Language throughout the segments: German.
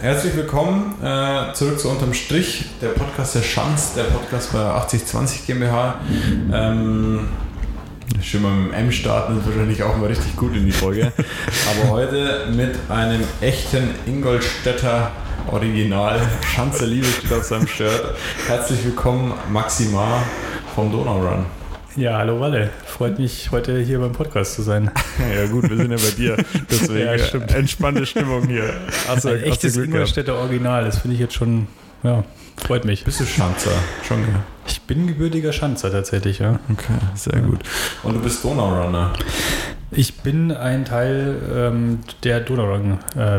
herzlich willkommen äh, zurück zu Unterm Strich, der Podcast der Schanz, der Podcast bei 8020 GmbH. Ähm, schön mal mit dem M starten, ist wahrscheinlich auch mal richtig gut in die Folge. Aber heute mit einem echten Ingolstädter Original. Schanze Liebe steht auf seinem Shirt. Herzlich willkommen, Maxima vom Donau Run. Ja, hallo Walle. Freut mich, heute hier beim Podcast zu sein. ja gut, wir sind ja bei dir. Deswegen ja, stimmt. entspannte Stimmung hier. Hast Ein echtes Ingolstädter Original, das finde ich jetzt schon, ja, freut mich. Bist du Schanzer? Schon, ja. Ich bin gebürtiger Schanzer tatsächlich, ja. Okay, sehr ja. gut. Und du bist Donaurunner? Ich bin ein Teil ähm, der Donaurun äh,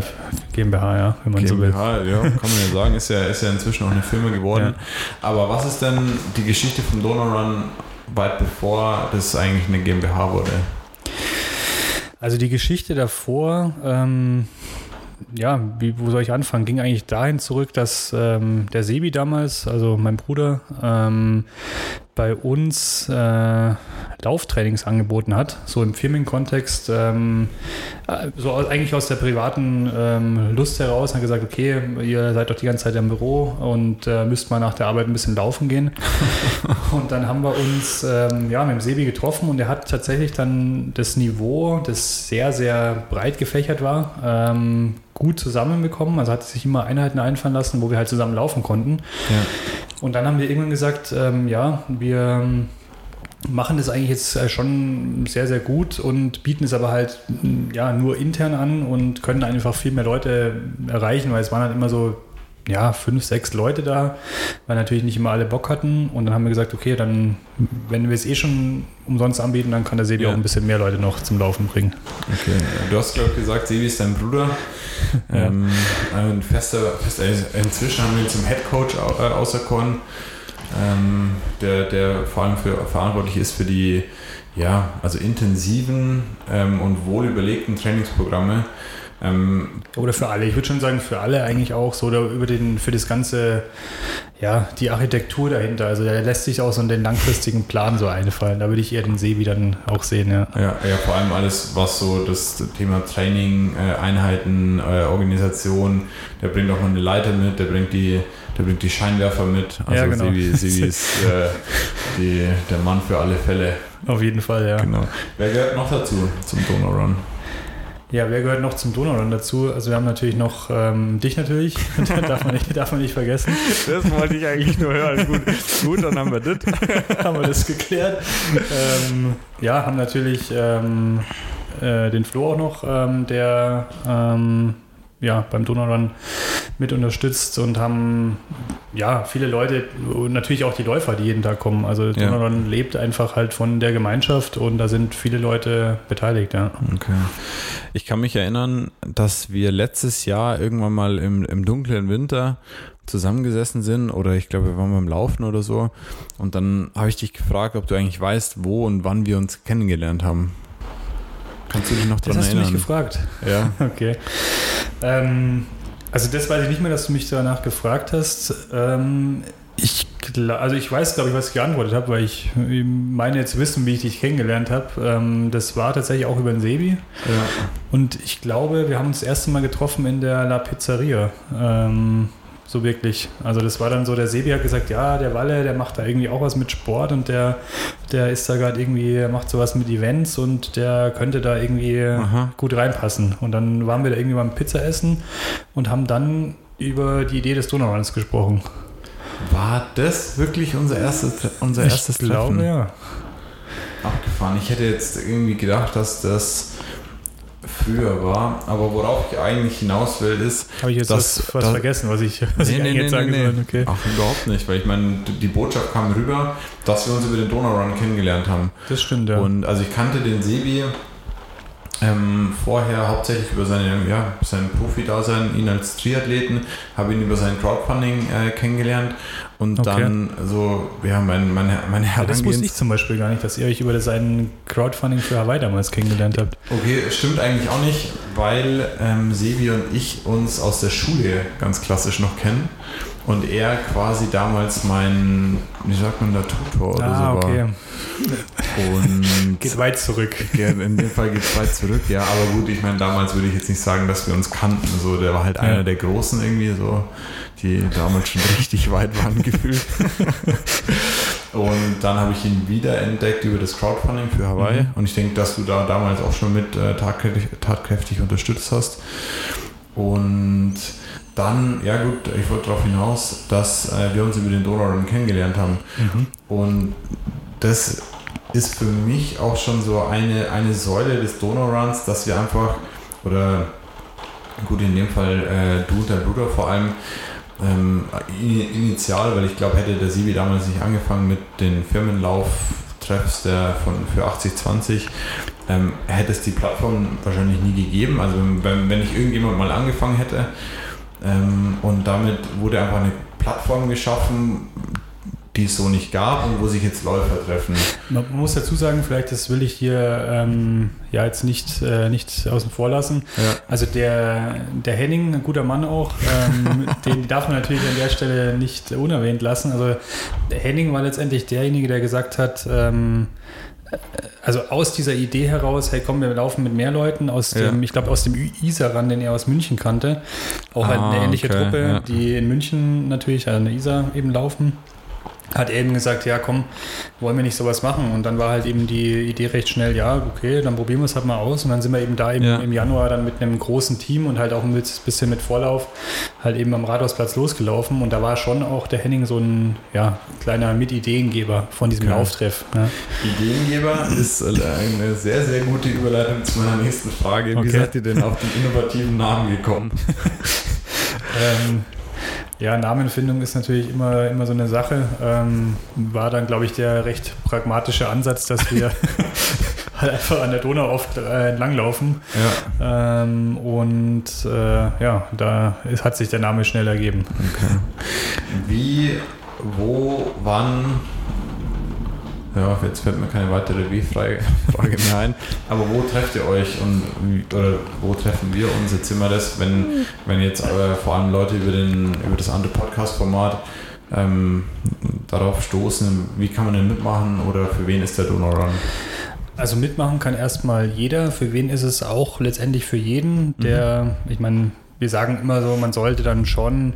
GmbH, ja, wenn man GmbH, so will. ja, kann man ja sagen, ist ja, ist ja inzwischen auch eine Firma geworden. Ja. Aber was ist denn die Geschichte vom Donaurun weit bevor das eigentlich eine GmbH wurde? Also die Geschichte davor, ähm, ja, wie, wo soll ich anfangen? Ging eigentlich dahin zurück, dass ähm, der Sebi damals, also mein Bruder, ähm, bei uns äh, Lauftrainings angeboten hat, so im Firmenkontext, ähm, äh, so aus, eigentlich aus der privaten ähm, Lust heraus, hat gesagt, okay, ihr seid doch die ganze Zeit im Büro und äh, müsst mal nach der Arbeit ein bisschen laufen gehen. und dann haben wir uns ähm, ja, mit dem Sebi getroffen und er hat tatsächlich dann das Niveau, das sehr, sehr breit gefächert war, ähm, gut zusammenbekommen. Also hat sich immer Einheiten einfallen lassen, wo wir halt zusammen laufen konnten. Ja. Und dann haben wir irgendwann gesagt, ähm, ja, wir ähm, machen das eigentlich jetzt äh, schon sehr, sehr gut und bieten es aber halt ja, nur intern an und können einfach viel mehr Leute erreichen, weil es waren halt immer so ja, fünf, sechs Leute da, weil natürlich nicht immer alle Bock hatten. Und dann haben wir gesagt, okay, dann, wenn wir es eh schon umsonst anbieten, dann kann der Sebi ja. auch ein bisschen mehr Leute noch zum Laufen bringen. Okay, du hast, glaube ich, gesagt, Sebi ist dein Bruder. Ähm, ein fester, fester, inzwischen haben wir ihn zum Head Coach äh, auserkoren, ähm, der, der vor allem für, verantwortlich ist für die ja, also intensiven ähm, und wohlüberlegten Trainingsprogramme ähm, oder für alle. Ich würde schon sagen, für alle eigentlich auch so oder über den, für das ganze, ja, die Architektur dahinter. Also da lässt sich auch so den langfristigen Plan so einfallen. Da würde ich eher den Sebi dann auch sehen, ja. Ja, ja vor allem alles, was so das Thema Training, äh, Einheiten, äh, Organisation, der bringt auch mal eine Leiter mit, der bringt die der bringt die Scheinwerfer mit. Also ja, genau. Sebi, Sebi ist äh, die, der Mann für alle Fälle. Auf jeden Fall, ja. Genau. Wer gehört noch dazu zum Donau Run? Ja, wer gehört noch zum Donauland dazu? Also wir haben natürlich noch ähm, dich natürlich, darf, man nicht, darf man nicht vergessen. Das wollte ich eigentlich nur hören. Gut, gut dann haben wir das. haben wir das geklärt. Ähm, ja, haben natürlich ähm, äh, den Flo auch noch, ähm, der ähm, ja, beim Donaurun mit unterstützt und haben ja viele Leute und natürlich auch die Läufer, die jeden Tag kommen. Also ja. Donaurun lebt einfach halt von der Gemeinschaft und da sind viele Leute beteiligt. Ja. Okay. Ich kann mich erinnern, dass wir letztes Jahr irgendwann mal im, im dunklen Winter zusammengesessen sind oder ich glaube, wir waren beim Laufen oder so und dann habe ich dich gefragt, ob du eigentlich weißt, wo und wann wir uns kennengelernt haben. Kannst du dich noch daran erinnern? Das hast du mich gefragt. Ja. Okay. Ähm, also das weiß ich nicht mehr, dass du mich danach gefragt hast. Ähm, ich also ich weiß, glaube ich, was ich geantwortet habe, weil ich meine jetzt wissen, wie ich dich kennengelernt habe. Ähm, das war tatsächlich auch über den Sebi. Ja. Und ich glaube, wir haben uns das erste Mal getroffen in der La Pizzeria. Ähm, so wirklich. Also das war dann so, der Sebi hat gesagt, ja, der Walle, der macht da irgendwie auch was mit Sport und der, der ist da gerade irgendwie, macht sowas mit Events und der könnte da irgendwie Aha. gut reinpassen. Und dann waren wir da irgendwie beim Pizza essen und haben dann über die Idee des Donauruns gesprochen. War das wirklich unser erstes, unser erstes ich Treffen? glaube, ja. Abgefahren. Ich hätte jetzt irgendwie gedacht, dass das früher war. Aber worauf ich eigentlich hinaus will, ist. Habe ich jetzt dass, was, was dass, vergessen, was ich, was nee, ich nee, jetzt nee, sagen nee. soll? Okay. Ach, überhaupt nicht, weil ich meine, die Botschaft kam rüber, dass wir uns über den Donaurun kennengelernt haben. Das stimmt, ja. Und also ich kannte den Sebi ähm, vorher hauptsächlich über seine, ja, sein Profi-Dasein, ihn als Triathleten, habe ihn über sein Crowdfunding äh, kennengelernt und okay. dann so, ja, mein, meine, meine ja, Das wusste ich zum Beispiel gar nicht, dass ihr euch über sein Crowdfunding für Hawaii damals kennengelernt habt. Okay, stimmt eigentlich auch nicht. weil ähm, Sebi und ich uns aus der Schule ganz klassisch noch kennen und er quasi damals mein, wie sagt man da, Tutor oder ah, so okay. war. Und Geht weit zurück. In dem Fall geht es weit zurück, ja, aber gut, ich meine, damals würde ich jetzt nicht sagen, dass wir uns kannten. So, der war halt einer Ja. der Großen irgendwie, so, die damals schon richtig weit waren gefühlt. Und dann habe ich ihn wieder entdeckt über das Crowdfunding für Hawaii. Mhm. Und ich denke, dass du da damals auch schon mit äh, tatkräftig, tatkräftig unterstützt hast. Und dann, ja gut, ich wollte darauf hinaus, dass äh, wir uns über den Donaurun kennengelernt haben. Mhm. Und das ist für mich auch schon so eine, eine Säule des Donauruns, dass wir einfach, oder gut, in dem Fall äh, du und dein Bruder vor allem, ähm, in- initial, weil ich glaube, hätte der Sibi damals nicht angefangen mit den Firmenlauftreffs der von, für 8020, ähm, hätte es die Plattform wahrscheinlich nie gegeben. Also wenn, wenn nicht irgendjemand mal angefangen hätte, ähm, und damit wurde einfach eine Plattform geschaffen, die es so nicht gab und wo sich jetzt Läufer treffen. Man muss dazu sagen, vielleicht das will ich hier ähm, ja jetzt nicht, äh, nicht außen vor lassen. Ja. Also der, der Henning, ein guter Mann auch, ähm, den darf man natürlich an der Stelle nicht unerwähnt lassen. Also der Henning war letztendlich derjenige, der gesagt hat, ähm, äh, also aus dieser Idee heraus, hey komm, wir laufen mit mehr Leuten aus Ja. dem, ich glaube aus dem Isaran, den er aus München kannte. Auch halt Ah, eine ähnliche okay, Truppe, ja. die in München natürlich, also in der Isar eben laufen. Hat er eben gesagt, ja komm, wollen wir nicht sowas machen? Und dann war halt eben die Idee recht schnell, ja, okay, dann probieren wir es halt mal aus. Und dann sind wir eben da eben Ja. im Januar dann mit einem großen Team und halt auch ein bisschen mit Vorlauf halt eben am Rathausplatz losgelaufen. Und da war schon auch der Henning so ein ja, kleiner Mitideengeber von diesem Okay. Lauftreff. Ja. Ideengeber ist äh, eine sehr, sehr gute Überleitung zu meiner nächsten Frage. Wie Okay. seid ihr denn auf den innovativen Namen gekommen? Ähm, ja, Namenfindung ist natürlich immer, immer so eine Sache. Ähm, war dann, glaube ich, der recht pragmatische Ansatz, dass wir halt einfach an der Donau oft äh, entlanglaufen. Ja, Ähm, und äh, ja, da ist, hat sich der Name schnell ergeben. okay. Wie, wo, wann? Ja, jetzt fällt mir keine weitere W-Frage Frage mehr ein. Aber wo trefft ihr euch und oder wo treffen wir uns? Jetzt immer das, wenn, wenn jetzt äh, vor allem Leute über, den, über das andere Podcast-Format ähm, darauf stoßen, wie kann man denn mitmachen oder für wen ist der Donau Run? Also mitmachen kann erstmal jeder. Für wen ist es auch letztendlich für jeden, der, ich meine, wir sagen immer so, man sollte dann schon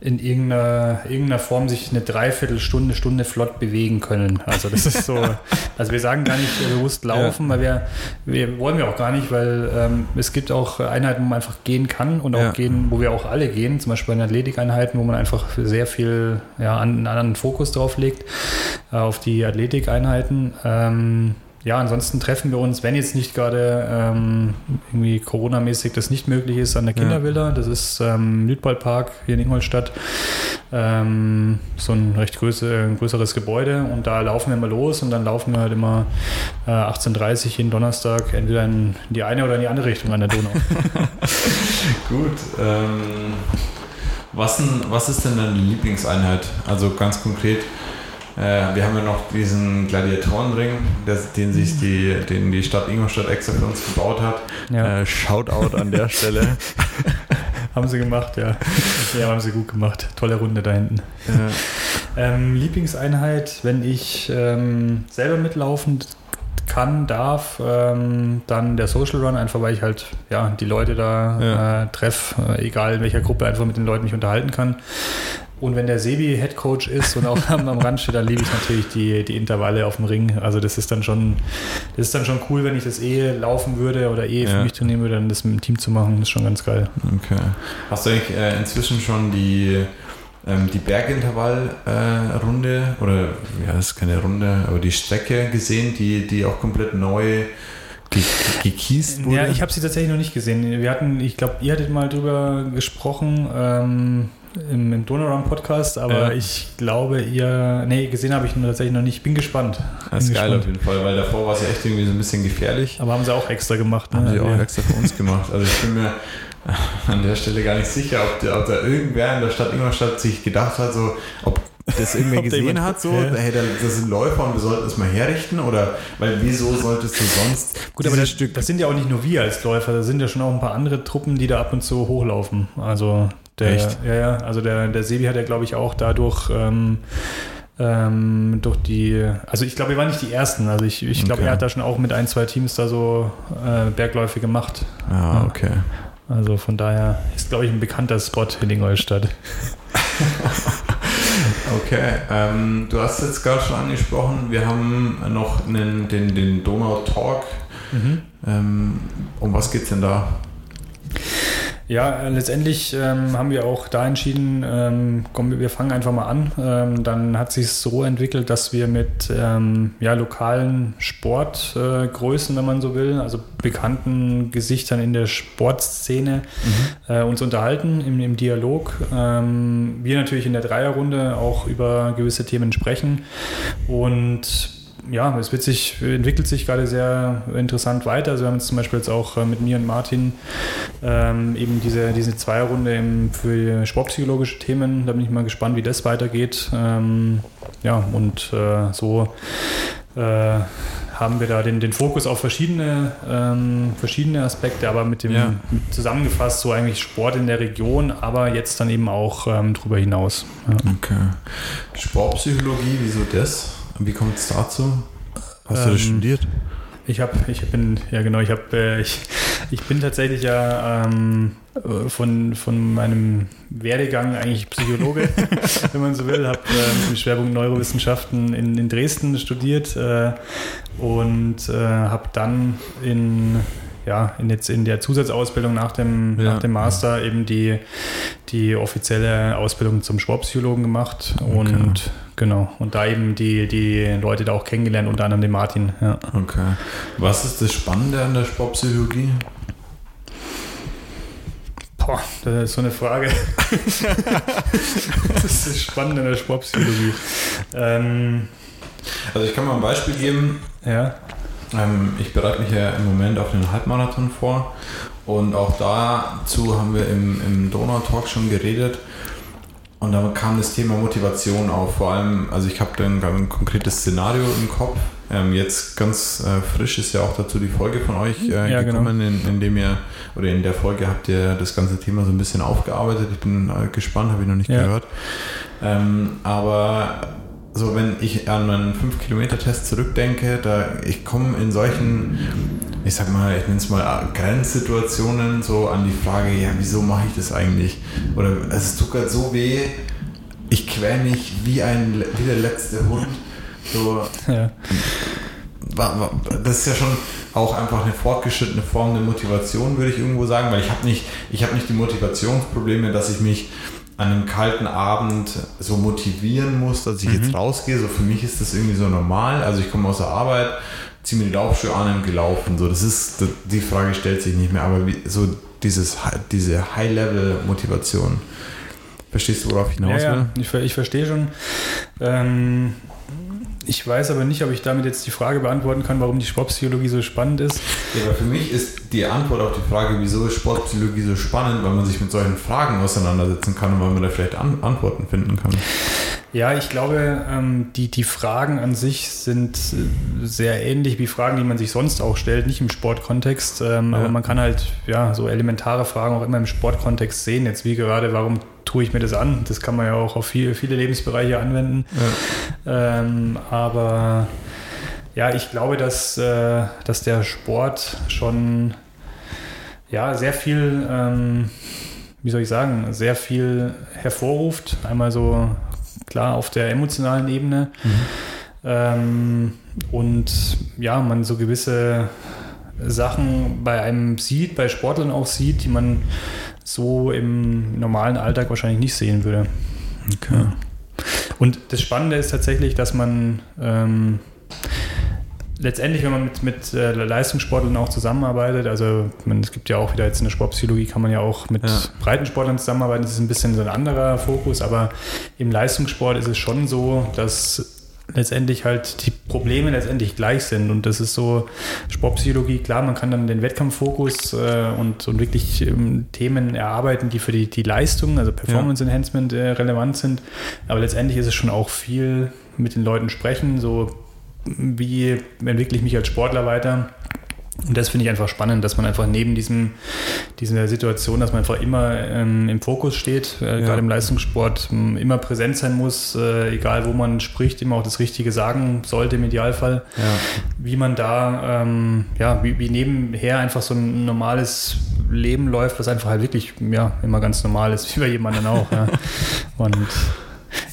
in irgendeiner, irgendeiner Form sich eine Dreiviertelstunde, Stunde flott bewegen können. Also das ist so, also wir sagen gar nicht bewusst laufen, weil wir, wir wollen wir auch gar nicht, weil ähm, es gibt auch Einheiten, wo man einfach gehen kann und auch Ja. gehen, wo wir auch alle gehen, zum Beispiel in Athletikeinheiten, wo man einfach sehr viel ja, an, einen anderen Fokus drauf legt, äh, auf die Athletikeinheiten. Ähm, ja, ansonsten treffen wir uns, wenn jetzt nicht gerade ähm, irgendwie Corona-mäßig das nicht möglich ist, an der Ja. Kindervilla. Das ist ähm, Lüdwaldpark hier in Ingolstadt. Ähm, so ein recht größe, ein größeres Gebäude und da laufen wir mal los und dann laufen wir halt immer äh, 18.30 Uhr jeden Donnerstag entweder in die eine oder in die andere Richtung an der Donau. Gut. Ähm, was, was ist denn deine Lieblingseinheit? Also ganz konkret, äh, wir haben ja noch diesen Gladiatorenring, das, den sich die, den die Stadt Ingolstadt extra für uns gebaut hat. Ja. Äh, Shoutout an der Stelle. haben sie gemacht, ja. Ja, haben sie gut gemacht. Tolle Runde da hinten. äh, Ähm, Lieblingseinheit, wenn ich ähm, selber mitlaufen kann, darf, ähm, dann der Social Run, einfach weil ich halt ja, die Leute da Ja. äh, treffe, äh, egal in welcher Gruppe, einfach mit den Leuten mich unterhalten kann. Und wenn der Sebi Head Coach ist und auch am, am Rand steht, dann liebe ich natürlich die, die Intervalle auf dem Ring. Also das ist dann schon, das ist dann schon cool, wenn ich das eh laufen würde oder eh für Ja. mich trainieren würde, dann das mit dem Team zu machen, ist schon ganz geil. okay. Hast du eigentlich äh, inzwischen schon die, ähm, die Bergintervallrunde äh, oder ja, das ist keine Runde, aber die Strecke gesehen, die, die auch komplett neu ge gekiest wurde? Ja, ich habe sie tatsächlich noch nicht gesehen. Wir hatten, ich glaube, ihr hattet mal drüber gesprochen ähm, im, im Donauram-Podcast, aber Ja. ich glaube, ihr, nee, gesehen habe ich ihn tatsächlich noch nicht. Bin gespannt. Das ist geil auf jeden Fall, weil davor war es ja echt irgendwie so ein bisschen gefährlich. Aber haben sie auch extra gemacht. Haben ne? sie auch Wir- extra für uns gemacht. Also ich bin mir an der Stelle gar nicht sicher, ob, der, ob da irgendwer in der Stadt Ingolstadt sich gedacht hat, so, ob, das irgendwer gesehen hat, so, Ja. hey, da- das sind Läufer und wir sollten es mal herrichten? Oder, weil wieso solltest du sonst Gut, aber das, das sind ja auch nicht nur wir als Läufer, da sind ja schon auch ein paar andere Truppen, die da ab und zu hochlaufen. Also der, Echt? ja, ja, also der, der Sebi hat ja, glaube ich, auch dadurch ähm, ähm, durch die, also ich glaube, wir waren nicht die Ersten. Also ich, ich glaube, Okay. er hat da schon auch mit ein, zwei Teams da so äh, Bergläufe gemacht. Ah, okay. Also von daher ist, glaube ich, ein bekannter Spot in Ingolstadt. Okay, ähm, du hast jetzt gerade schon angesprochen, wir haben noch einen, den, den Donau Talk. Ähm, um was geht's denn da? Ja, äh, letztendlich ähm, haben wir auch da entschieden, ähm, komm, wir fangen einfach mal an. Ähm, dann hat sich so entwickelt, dass wir mit ähm, ja, lokalen Sportgrößen, äh, wenn man so will, also bekannten Gesichtern in der Sportszene äh, uns unterhalten im, im Dialog. Ähm, wir natürlich in der Dreierrunde auch über gewisse Themen sprechen und ja, es wird sich, entwickelt sich gerade sehr interessant weiter. Also wir haben jetzt zum Beispiel jetzt auch äh, mit mir und Martin ähm, eben diese, diese Zweierrunde für sportpsychologische Themen. Da bin ich mal gespannt, wie das weitergeht. Ähm, ja, und äh, so äh, haben wir da den, den Fokus auf verschiedene, ähm, verschiedene Aspekte, aber mit dem Ja. mit zusammengefasst so eigentlich Sport in der Region, aber jetzt dann eben auch ähm, darüber hinaus. Ja. Okay. Sportpsychologie, wieso das? Und Wie kommt es dazu? Hast du das Ähm, studiert? Ich habe, ich bin, ja genau, ich habe, äh, ich, ich bin tatsächlich ja ähm, äh, von, von meinem Werdegang eigentlich Psychologe, wenn man so will, habe äh, mit Schwerpunkt Neurowissenschaften in, in Dresden studiert äh, und äh, habe dann in ja, in, jetzt in der Zusatzausbildung nach dem, Ja. nach dem Master eben die, die offizielle Ausbildung zum Sportpsychologen gemacht und genau, und da eben die, die Leute da auch kennengelernt, unter anderem den Martin. Ja. Okay. Was ist das Spannende an der Sportpsychologie? Boah, das ist so eine Frage. das ist spannend in der Sportpsychologie. Ähm, Also ich kann mal ein Beispiel geben. ja, Ähm, ich bereite mich ja im Moment auf den Halbmarathon vor und auch dazu haben wir im, im Donau-Talk schon geredet und da kam das Thema Motivation auf. Vor allem, also ich habe dann ein konkretes Szenario im Kopf. Ähm, jetzt ganz äh, frisch ist ja auch dazu die Folge von euch äh, Ja, genau. gekommen, in, in dem ihr, oder in der Folge habt ihr das ganze Thema so ein bisschen aufgearbeitet. Ich bin äh, gespannt, habe ich noch nicht Ja. gehört. Ähm, aber so wenn ich an meinen 5-Kilometer-Test zurückdenke, da ich komme in solchen, ich sag mal, ich nenne es mal Grenzsituationen so an die Frage, ja, wieso mache ich das eigentlich? Oder es tut gerade so weh, ich quäl mich wie ein wie der letzte Hund. So, ja, das ist ja schon auch einfach eine fortgeschrittene Form der Motivation, würde ich irgendwo sagen, weil ich habe nicht, ich habe nicht die Motivationsprobleme, dass ich mich an einem kalten Abend so motivieren muss, dass ich jetzt rausgehe. So für mich ist das irgendwie so normal. Also ich komme aus der Arbeit, ziehe mir die Laufschuhe an und gelaufen. So das ist die Frage stellt sich nicht mehr. Aber wie, so dieses diese High-Level-Motivation. Verstehst du, worauf ich hinaus will? ja ich, ich verstehe schon. Ähm, ich weiß aber nicht, ob ich damit jetzt die Frage beantworten kann, warum die Sportpsychologie so spannend ist. Ja, aber für mich ist die Antwort auf die Frage, wieso ist Sportpsychologie so spannend, weil man sich mit solchen Fragen auseinandersetzen kann und weil man da vielleicht An Antworten finden kann. Ja, ich glaube, ähm, die, die Fragen an sich sind äh, sehr ähnlich wie Fragen, die man sich sonst auch stellt, nicht im Sportkontext. Ähm, Ja. Aber man kann halt ja so elementare Fragen auch immer im Sportkontext sehen. Jetzt wie gerade, warum tue ich mir das an? Das kann man ja auch auf viele, viele Lebensbereiche anwenden. Ähm, aber ja, ich glaube, dass, äh, dass der Sport schon ja, sehr viel, ähm, wie soll ich sagen, sehr viel hervorruft. Einmal so klar auf der emotionalen Ebene. Ähm, und ja, man so gewisse Sachen bei einem sieht, bei Sportlern auch sieht, die man so im normalen Alltag wahrscheinlich nicht sehen würde. Okay. Und das Spannende ist tatsächlich, dass man ähm, letztendlich, wenn man mit, mit äh, Leistungssportlern auch zusammenarbeitet, also man, es gibt ja auch wieder jetzt in der Sportpsychologie, kann man ja auch mit Ja. Breitensportlern zusammenarbeiten, das ist ein bisschen so ein anderer Fokus, aber im Leistungssport ist es schon so, dass letztendlich halt die Probleme letztendlich gleich sind. Und das ist so Sportpsychologie, klar, man kann dann den Wettkampffokus äh, und, und wirklich ähm, Themen erarbeiten, die für die, die Leistung, also Performance Enhancement äh, relevant sind. Aber letztendlich ist es schon auch viel mit den Leuten sprechen, so wie entwickle ich mich als Sportler weiter und das finde ich einfach spannend, dass man einfach neben diesem, dieser Situation, dass man einfach immer ähm, im Fokus steht, äh, ja. gerade im Leistungssport, ähm, immer präsent sein muss, äh, egal wo man spricht, immer auch das Richtige sagen sollte im Idealfall. Ja. Wie man da, ähm, ja, wie, wie, nebenher einfach so ein normales Leben läuft, was einfach halt wirklich, ja, immer ganz normal ist, wie bei jemandem auch. ja. Und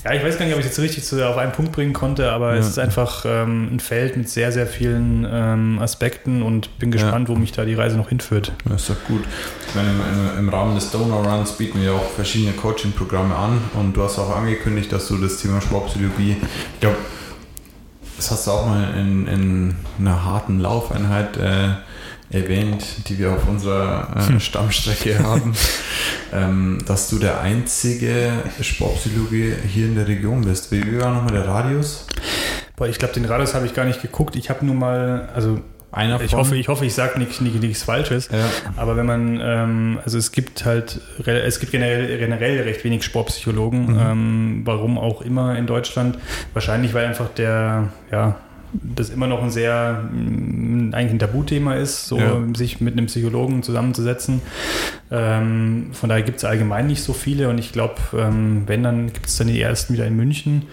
ja, ich weiß gar nicht, ob ich jetzt richtig zu, auf einen Punkt bringen konnte, aber ja. es ist einfach ähm, ein Feld mit sehr, sehr vielen ähm, Aspekten und bin gespannt, ja. wo mich da die Reise noch hinführt. Das ist doch gut. Ich meine, im, im Rahmen des Donor Runs bieten wir auch verschiedene Coaching-Programme an und du hast auch angekündigt, dass du das Thema Sportpsychologie, ich glaube, das hast du auch mal in, in einer harten Laufeinheit äh, erwähnt, die wir auf unserer äh, hm. Stammstrecke haben, ähm, dass du der einzige Sportpsychologe hier in der Region bist. Wie war nochmal der Radius? Boah, ich glaube, den Radius habe ich gar nicht geguckt. Ich habe nur mal, also einer ich hoffe, ich hoffe, ich sage nichts, nichts Falsches. Ja. Aber wenn man, ähm, also es gibt halt, es gibt generell, generell recht wenig Sportpsychologen, mhm. ähm, warum auch immer in Deutschland. Wahrscheinlich, weil einfach der, ja, das immer noch ein sehr, mm, eigentlich ein Tabuthema ist, so ja. sich mit einem Psychologen zusammenzusetzen. Ähm, von daher gibt es allgemein nicht so viele und ich glaube, ähm, wenn, dann gibt es dann die ersten wieder in München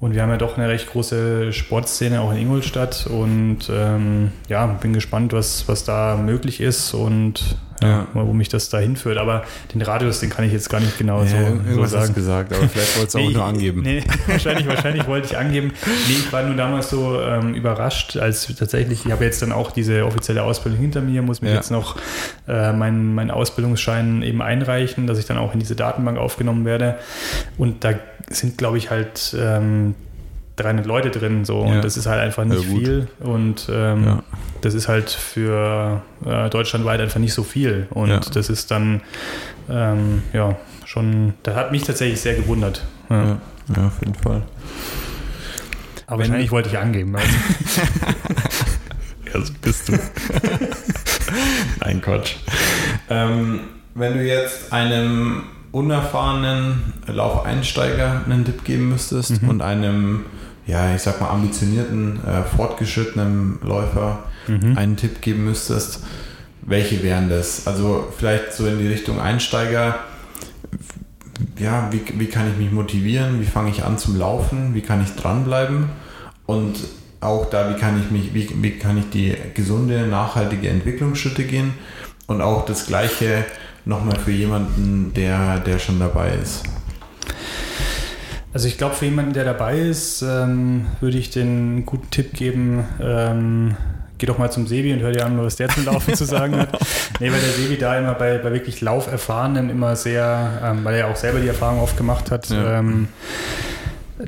und wir haben ja doch eine recht große Sportszene auch in Ingolstadt und ähm, ja, bin gespannt, was, was da möglich ist und ja. wo mich das da hinführt. Aber den Radius, den kann ich jetzt gar nicht genau ja, so, so sagen. Hast gesagt, aber vielleicht wolltest du auch nee, nur angeben. Nee, wahrscheinlich, wahrscheinlich wollte ich angeben. Nee, ich war nur damals so ähm, überrascht, als tatsächlich, ich habe jetzt dann auch diese offizielle Ausbildung hinter mir, muss mir ja. jetzt noch äh, meinen mein Ausbildungsschein eben einreichen, dass ich dann auch in diese Datenbank aufgenommen werde. Und da sind, glaube ich, halt ähm, 300 Leute drin so ja. und das ist halt einfach nicht ja, viel und ähm, ja. das ist halt für äh, deutschlandweit einfach nicht so viel und das ist dann ähm, ja schon, das hat mich tatsächlich sehr gewundert. Ja, auf jeden Fall. Aber Wenn, wahrscheinlich wollte ich angeben. Also. ja, bist du. Nein, Quatsch. Ähm, wenn du jetzt einem unerfahrenen Laufeinsteiger einen Tipp geben müsstest mhm. und einem ja, ich sag mal, ambitionierten, äh, fortgeschrittenen Läufer mhm. einen Tipp geben müsstest, welche wären das? Also vielleicht so in die Richtung Einsteiger, ja, wie, wie kann ich mich motivieren? Wie fange ich an zum Laufen? Wie kann ich dranbleiben? Und auch da, wie kann ich mich, wie, wie kann ich die gesunde, nachhaltige Entwicklungsschritte gehen? Und auch das Gleiche nochmal für jemanden, der, der schon dabei ist. Also ich glaube, für jemanden, der dabei ist, ähm, würde ich den guten Tipp geben, ähm, geh doch mal zum Sebi und hör dir an, was der zum Laufen zu sagen hat. Nee, weil der Sebi da immer bei, bei wirklich Lauferfahrenen immer sehr, ähm, weil er auch selber die Erfahrung oft gemacht hat, ja. ähm,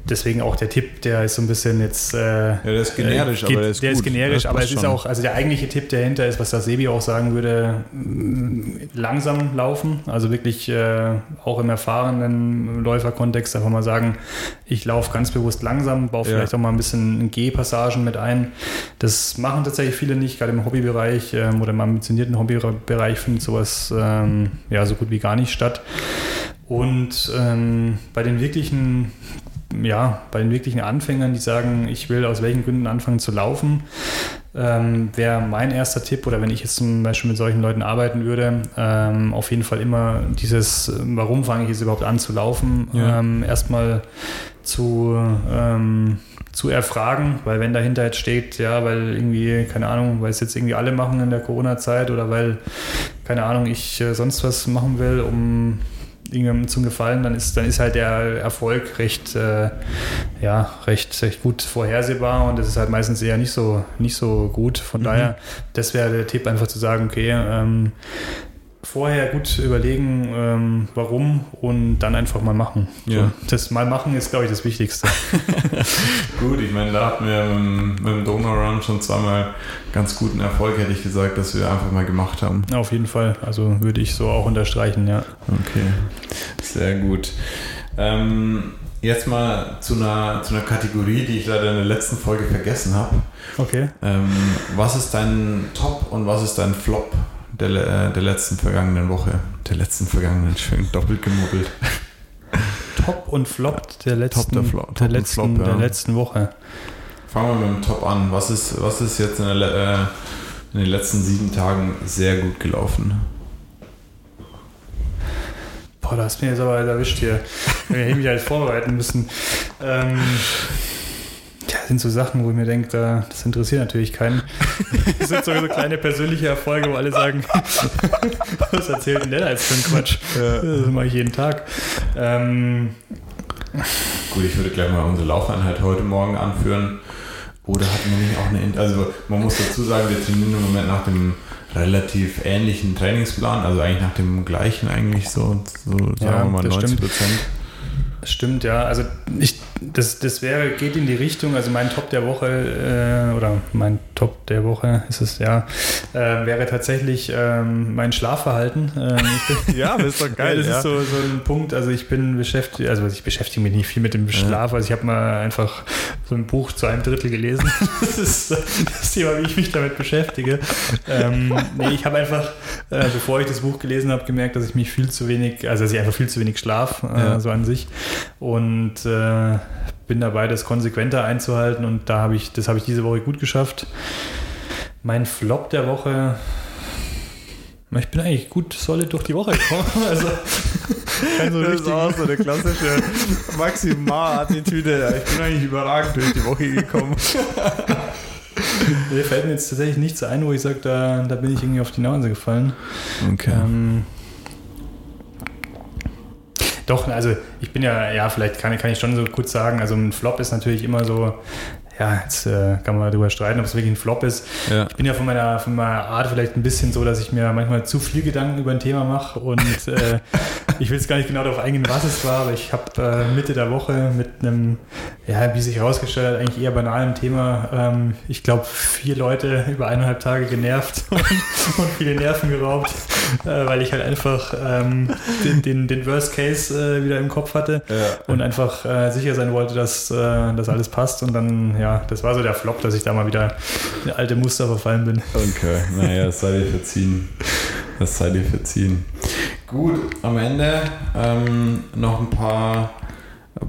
Deswegen auch der Tipp, der ist so ein bisschen jetzt. Äh, ja, der ist generisch, äh, geht, aber der ist Der gut. ist generisch, aber es ist auch, also der eigentliche Tipp dahinter ist, was der Sebi auch sagen würde, mm, langsam laufen. Also wirklich äh, auch im erfahrenen Läuferkontext einfach mal sagen, ich laufe ganz bewusst langsam, baue ja. vielleicht auch mal ein bisschen Gehpassagen mit ein. Das machen tatsächlich viele nicht, gerade im Hobbybereich ähm, oder im ambitionierten Hobbybereich findet sowas ähm, ja so gut wie gar nicht statt. Und ähm, bei den wirklichen ja, bei den wirklichen Anfängern, die sagen, ich will aus welchen Gründen anfangen zu laufen, ähm, wäre mein erster Tipp, oder wenn ich jetzt zum Beispiel mit solchen Leuten arbeiten würde, ähm, auf jeden Fall immer dieses, warum fange ich jetzt überhaupt an zu laufen, ja. ähm, erstmal zu, ähm, zu erfragen, weil wenn dahinter jetzt steht, ja, weil irgendwie, keine Ahnung, weil es jetzt irgendwie alle machen in der Corona-Zeit oder weil, keine Ahnung, ich äh, sonst was machen will, um irgendjemandem zum Gefallen, dann ist, dann ist halt der Erfolg recht, äh, ja, recht, recht gut vorhersehbar und das ist halt meistens eher nicht so, nicht so gut. Von mhm. daher, das wäre der Tipp, einfach zu sagen, okay, ähm, vorher gut überlegen, ähm, warum und dann einfach mal machen. Ja. So, das mal machen ist, glaube ich, das Wichtigste. gut, ich meine, da hatten wir mit, mit dem Donor Run schon zweimal ganz guten Erfolg, hätte ich gesagt, dass wir einfach mal gemacht haben. Auf jeden Fall. Also würde ich so auch unterstreichen, ja. Okay, sehr gut. Ähm, jetzt mal zu einer, zu einer Kategorie, die ich leider in der letzten Folge vergessen habe. Okay. Ähm, was ist dein Top und was ist dein Flop der, äh, der letzten vergangenen Woche? Der letzten vergangenen, schön doppelt gemobbelt. Top und Flop der letzten, der Flop- der Top und letzten, Flop, ja. der letzten Woche. Fangen wir mit dem Top an. Was ist, was ist jetzt in, der, äh, in den letzten sieben Tagen sehr gut gelaufen? Boah, da hast du mir jetzt aber erwischt hier. Wir hätten mich halt vorbereiten müssen. Ähm, ja, das sind so Sachen, wo ich mir denke, da, das interessiert natürlich keinen. Das sind so, so kleine persönliche Erfolge, wo alle sagen, was erzählt denn der da jetzt für einen Quatsch? Das mache ich jeden Tag. Ähm, Gut, ich würde gleich mal unsere Laufeinheit heute Morgen anführen. Oder hatten wir nicht auch eine. In- Also, man muss dazu sagen, wir trainieren im Moment nach dem relativ ähnlichen Trainingsplan, also eigentlich nach dem gleichen, eigentlich so, so sagen Ja, wir mal das 90 stimmt. Prozent. Stimmt, ja. Also ich, das, das wäre, geht in die Richtung, also mein Top der Woche, äh, oder mein Top der Woche ist es ja, äh, wäre tatsächlich ähm, mein Schlafverhalten. Ähm, bin, Ja, das ist doch Ja, das ist so, so ein Punkt. Also ich bin beschäftigt, also ich beschäftige mich nicht viel mit dem Schlaf. Also ich habe mal einfach so ein Buch zu einem Drittel gelesen. Das ist das Thema, wie ich mich damit beschäftige. Ähm, nee, ich habe einfach, äh, bevor ich das Buch gelesen habe, gemerkt, dass ich mich viel zu wenig, also dass ich einfach viel zu wenig schlaf, äh, Ja. so an sich. Und äh, bin dabei, das konsequenter einzuhalten. Und da habe ich, das habe ich diese Woche gut geschafft. Mein Flop der Woche. Ich bin eigentlich gut solid durch die Woche gekommen. Also, kein so Das ist auch so eine klassische Maximal-Attitüde. Ich bin eigentlich überragend durch die Woche gekommen. Mir fällt mir jetzt tatsächlich nichts ein, wo ich sage, da, da bin ich irgendwie auf die Nase gefallen. Okay. Ähm, doch, also ich bin ja, ja, vielleicht kann, kann ich schon so kurz sagen, also ein Flop ist natürlich immer so, ja, jetzt äh, kann man darüber streiten, ob es wirklich ein Flop ist. Ja. Ich bin ja von meiner, von meiner Art vielleicht ein bisschen so, dass ich mir manchmal zu viel Gedanken über ein Thema mache und äh, ich will jetzt gar nicht genau darauf eingehen, was es war, aber ich habe äh, Mitte der Woche mit einem, ja, wie sich herausgestellt hat, eigentlich eher banalen Thema, ähm, ich glaube, vier Leute über eineinhalb Tage genervt und, und viele Nerven geraubt, äh, weil ich halt einfach ähm, den, den, den Worst Case äh, wieder im Kopf hatte Ja. und einfach äh, sicher sein wollte, dass äh, das alles passt. Und dann, ja, das war so der Flop, dass ich da mal wieder in alte Muster verfallen bin. Okay, naja, das sei dir verziehen. Das sei dir verziehen. Gut, am Ende ähm, noch ein paar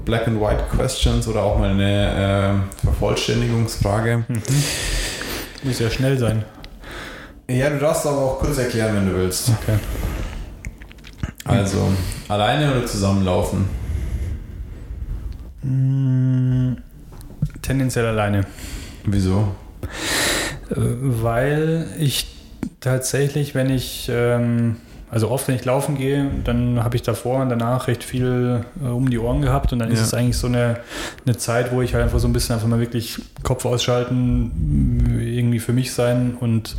Black and White Questions oder auch mal eine äh, Vervollständigungsfrage. Muss ja schnell sein. Ja, du darfst aber auch kurz erklären, wenn du willst. Okay. Also, alleine oder zusammenlaufen? Mm, tendenziell alleine. Wieso? Äh, Weil ich tatsächlich, wenn ich, ähm, also oft, wenn ich laufen gehe, dann habe ich davor und danach recht viel äh, um die Ohren gehabt und dann ist Ja. es eigentlich so eine, eine Zeit, wo ich halt einfach so ein bisschen einfach mal wirklich Kopf ausschalten, irgendwie für mich sein und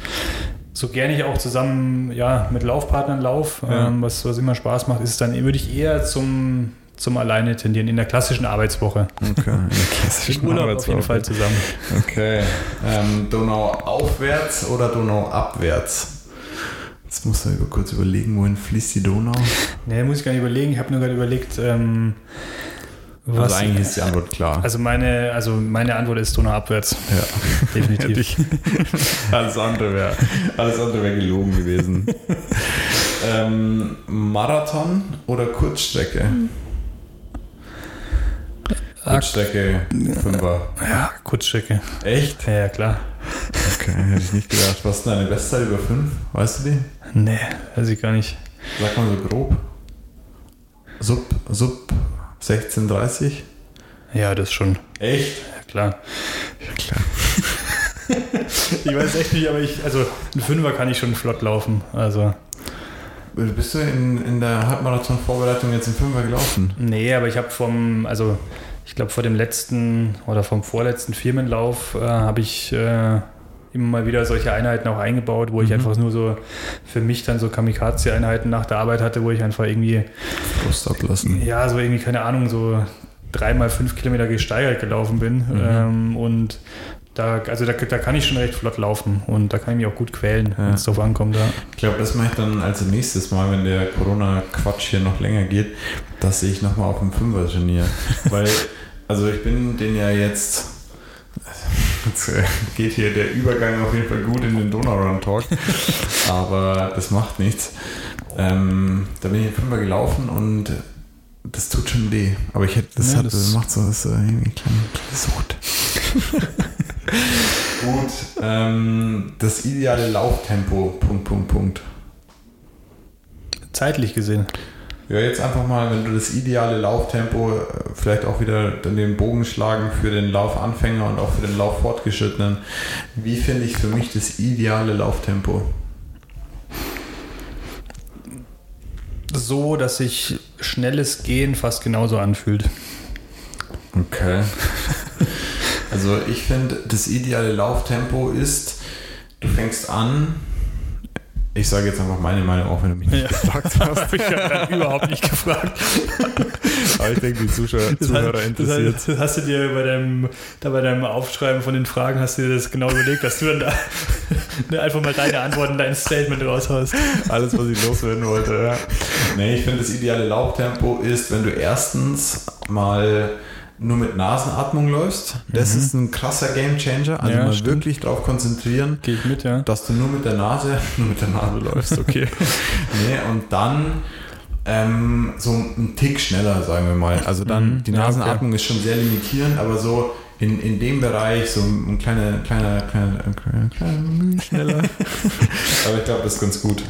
so gerne ich auch zusammen ja, mit Laufpartnern laufe, Ja. ähm, was, was immer Spaß macht, ist es dann, würde ich eher zum, zum Alleine tendieren, in der klassischen Arbeitswoche. Okay, in der klassischen Im Urlaub auf jeden Arbeitswoche. Fall zusammen. Okay. Ähm, Donau aufwärts oder Donau abwärts? Jetzt musst du über- kurz überlegen, wohin fließt die Donau? Nee, muss ich gar nicht überlegen. Ich habe nur gerade überlegt, ähm, was. Also eigentlich ist die Antwort klar. also meine, also meine Antwort ist Donau abwärts. ja. Definitiv. alles andere wäre alles andere gelogen gewesen. ähm, Marathon oder Kurzstrecke? Kurzstrecke, Fünfer. ja, Kurzstrecke. Echt? Ja, ja, klar. Okay, hätte ich nicht gedacht. Was ist denn deine Bestzeit über fünf? Weißt du die? Nee, weiß ich gar nicht. Sag mal so grob. Sub, Sub 16,30? Ja, das schon. Echt? Ja, klar. Ja, klar. Ich weiß echt nicht, aber ich, also ein Fünfer kann ich schon flott laufen. Also, Bist du in, in der Halbmarathon-Vorbereitung jetzt im Fünfer gelaufen? nee, aber ich habe vom, also ich glaube vor dem letzten oder vom vorletzten Firmenlauf äh, habe ich äh, immer mal wieder solche Einheiten auch eingebaut, wo ich Mhm. einfach nur so für mich dann so Kamikaze-Einheiten nach der Arbeit hatte, wo ich einfach irgendwie Brust ablassen. ja, so irgendwie, keine Ahnung, so dreimal fünf Kilometer gesteigert gelaufen bin. Mhm. Ähm, und Da, also da, da kann ich schon recht flott laufen und da kann ich mich auch gut quälen, Ja. wenn es drauf ankommt. Ja. Ich glaube, das mache ich dann als nächstes Mal, wenn der Corona-Quatsch hier noch länger geht, dass ich nochmal auf dem Fünfer trainiere. Weil, also ich bin den ja jetzt, jetzt äh, geht hier der Übergang auf jeden Fall gut in den Donau-Run-Talk, aber das macht nichts. Ähm, da bin ich im Fünfer gelaufen und das tut schon weh. Aber ich hätte, das, Ja, hat, das- das macht so, das ist irgendwie eine kleine, kleine Sucht. Gut, ähm, das ideale Lauftempo, Punkt, Punkt, Punkt. Zeitlich gesehen. Ja, jetzt einfach mal, wenn du das ideale Lauftempo, äh, vielleicht auch wieder den Bogen schlagen für den Laufanfänger und auch für den Lauffortgeschrittenen. Wie finde ich für mich das ideale Lauftempo? So, dass sich schnelles Gehen fast genauso anfühlt. Okay. Also ich finde, das ideale Lauftempo ist, du fängst an, ich sage jetzt einfach meine Meinung, auch wenn du mich nicht Ja. gefragt hast. Habe ich dann überhaupt nicht gefragt. Aber ich denke, die Zuschauer, Das Zuhörer heißt, interessiert. das hast du dir bei deinem, da bei deinem Aufschreiben von den Fragen, hast du dir das genau überlegt, dass du dann da einfach mal deine Antworten, dein Statement raushaust. Alles, was ich loswerden wollte, ja. Nee, ich finde, das ideale Lauftempo ist, wenn du erstens mal nur mit Nasenatmung läufst. Das ist ein krasser Gamechanger. Also Ja, mal stimmt. wirklich darauf konzentrieren, Gehe ich mit, ja. dass du nur mit der Nase, nur mit der Nase läufst, okay. nee, und dann ähm, so ein Tick schneller, sagen wir mal. Also dann, Mhm. die Ja, Nasenatmung ist schon sehr limitierend, aber so in, in dem Bereich so ein kleiner, kleiner, kleiner, kleiner, kleiner schneller. aber ich glaube, das ist ganz gut.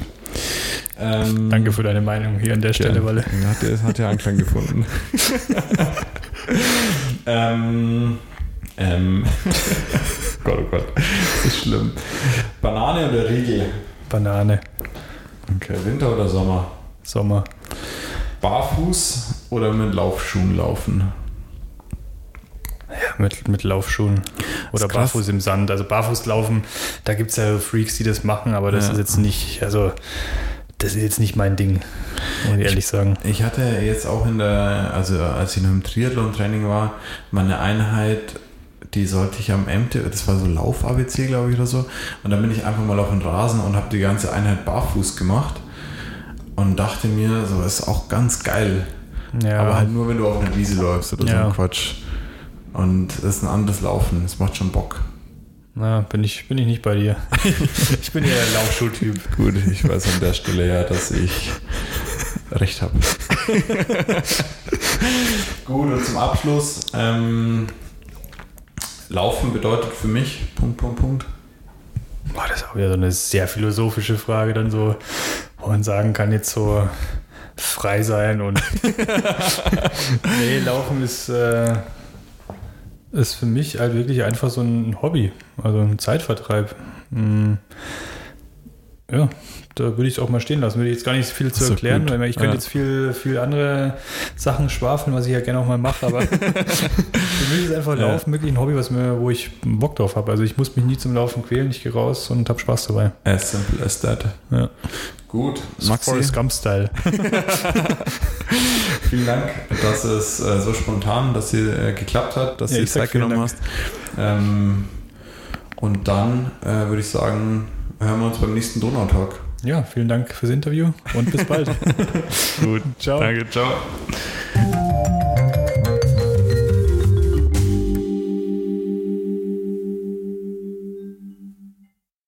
Ähm, Danke für deine Meinung hier an der Stelle, ja, Walle. Hat, der- hat ja Anklang gefunden. ähm, ähm, Gott, oh Gott, das ist schlimm. Banane oder Riegel? Banane, Okay, Winter oder Sommer? Sommer. Barfuß oder mit Laufschuhen laufen? Ja, mit, mit Laufschuhen. Oder barfuß im Sand. Also barfuß laufen, da gibt es ja Freaks, die das machen, aber das Ja. ist jetzt nicht, also das ist jetzt nicht mein Ding, muss ich ehrlich sagen. Ich hatte jetzt auch in der, also als ich noch im Triathlon-Training war, meine Einheit, die sollte ich am MT, das war so Lauf-ABC, glaube ich, oder so. Und dann bin ich einfach mal auf den Rasen und habe die ganze Einheit barfuß gemacht und dachte mir, so ist auch ganz geil. Ja, Aber halt nur, wenn du auf einer Wiese läufst oder so Ja. ein Quatsch. Und das ist ein anderes Laufen, das macht schon Bock. Na, bin ich, bin ich nicht bei dir. ich bin eher der Laufschuhtyp. Gut, ich weiß an der Stelle ja, dass ich recht habe. Gut, und zum Abschluss, ähm, Laufen bedeutet für mich, Punkt, Punkt, Punkt. Boah, das ist auch wieder so eine sehr philosophische Frage, dann so, wo man sagen kann, jetzt so frei sein und. nee, Laufen ist, äh, ist für mich halt wirklich einfach so ein Hobby, also ein Zeitvertreib. Mm. Ja, da würde ich es auch mal stehen lassen. Würde ich jetzt gar nicht so viel zu erklären, gut. weil ich könnte Ja. jetzt viel, viel andere Sachen schwafeln, was ich ja gerne auch mal mache, aber für mich ist einfach Ja. Laufen wirklich ein Hobby, was mir, wo ich Bock drauf habe. Also ich muss mich nie zum Laufen quälen, ich gehe raus und habe Spaß dabei. As simple as that. Ja. Gut, Maxi. Forrest Gump-Style. vielen Dank, dass es äh, so spontan, dass sie äh, geklappt hat, dass Ja, du Zeit genommen Dank. hast. Ähm, und dann äh, würde ich sagen, hören wir uns beim nächsten Donau-Talk. Ja, vielen Dank fürs Interview und bis bald. Gut, Ciao. Danke, ciao.